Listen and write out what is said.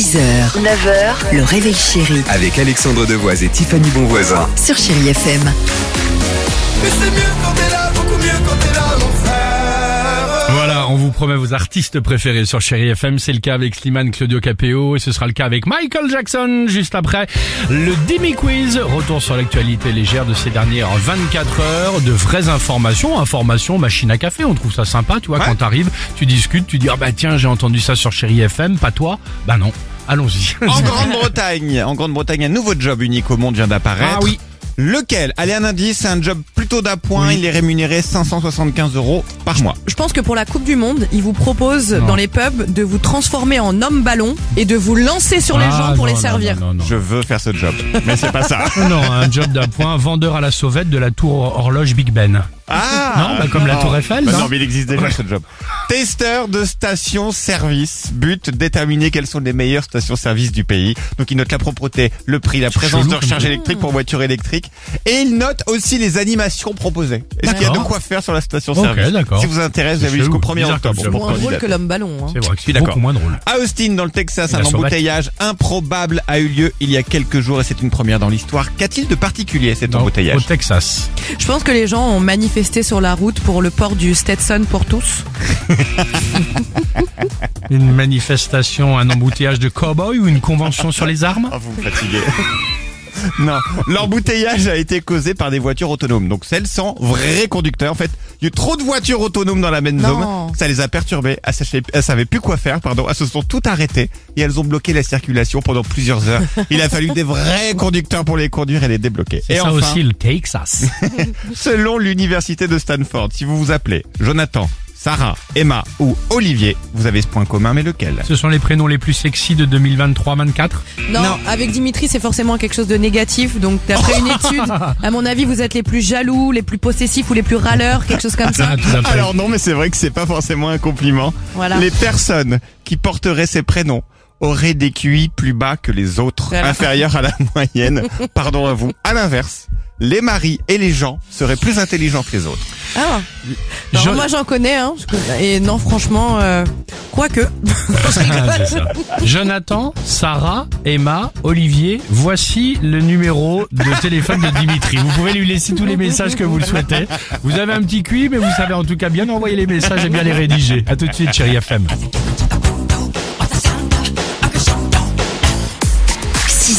6h, 9h, le réveil chéri Avec Alexandre Devoise et Tiffany Bonvoisin. sur Chérie FM. Mais c'est mieux quand t'es là, beaucoup mieux quand t'es là, mon frère. Voilà, on vous promet vos artistes préférés sur Chéri FM. C'est le cas avec Slimane Claudio Capéo et ce sera le cas avec Michael Jackson juste après le Dimi Quiz. Retour sur l'actualité légère de ces dernières 24 heures, de vraies informations, informations machine à café. On trouve ça sympa, tu vois, quand t'arrives, tu discutes, tu dis ah bah tiens j'ai entendu ça sur Chéri FM, pas toi? Bah non. Allons-y. En Grande-Bretagne, en Grande-Bretagne, un nouveau job unique au monde vient d'apparaître. Ah oui. Lequel? Allez, un indice, c'est un job plutôt d'appoint. Oui. Il est rémunéré 575 euros par mois. Je pense que pour la Coupe du Monde, ils vous proposent Non. dans les pubs de vous transformer en homme ballon et de vous lancer sur les Ah, gens pour non, les non, servir. Non, non, non. Je veux faire ce job, mais c'est pas ça. Non, un job d'appoint, vendeur à la sauvette de la tour horloge Big Ben. Ah Non, bah, comme la Tour Eiffel, Bah non non, mais il existe déjà ce job. Testeur de stations-service. But déterminer quelles sont les meilleures stations-service du pays. Donc il note la propreté, le prix, la présence chelou de recharge électrique pour voitures électriques. Et il note aussi les animations proposées. Est-ce qu'il y a de quoi faire sur la station-service Ok, d'accord. Si vous intéresse, vous avez jusqu'au chelou, 1er bizarre octobre C'est moins drôle que l'homme ballon. hein. C'est vrai que suis c'est beaucoup d'accord. moins drôle. À Austin, dans le Texas, un embouteillage improbable a eu lieu il y a quelques jours et c'est une première dans l'histoire. Qu'a-t-il de particulier cet Non, embouteillage? Au Texas. Je pense que les gens ont manifesté sur la route pour le port du Stetson pour tous. Une manifestation, un embouteillage de cow-boy ou une convention sur les armes? Ah, vous me fatiguez. non, l'embouteillage a été causé par des voitures autonomes. Donc celles sans vrai conducteur. En fait, il y a eu trop de voitures autonomes dans la même zone. Ça les a perturbées. Elles, savaient- elles savaient plus quoi faire. Pardon. Elles se sont toutes arrêtées et elles ont bloqué la circulation pendant plusieurs heures. Il a fallu des vrais conducteurs pour les conduire et les débloquer. C'est Et ça enfin, aussi le Texas. selon l'université de Stanford, si vous vous appelez Jonathan, Sarah, Emma ou Olivier, vous avez ce point commun, mais lequel? Ce sont les prénoms les plus sexy de 2023-24 Non, Non. avec Dimitri, c'est forcément quelque chose de négatif. Donc, d'après une étude, à mon avis, vous êtes les plus jaloux, les plus possessifs ou les plus râleurs, quelque chose comme ça. Ah, fait. Alors non, mais c'est vrai que c'est pas forcément un compliment. Voilà. Les personnes qui porteraient ces prénoms auraient des QI plus bas que les autres, Voilà. inférieurs à la moyenne. Pardon à vous. À l'inverse, les maris et les gens seraient plus intelligents que les autres. Ah. Je- Moi, j'en connais, hein. Et non, franchement, euh, quoique. C'est ça. Jonathan, Sarah, Emma, Olivier, voici le numéro de téléphone de Dimitri. Vous pouvez lui laisser tous les messages que vous le souhaitez. Vous avez un petit QI, mais vous savez en tout cas bien envoyer les messages et bien les rédiger. À tout de suite, chérie FM.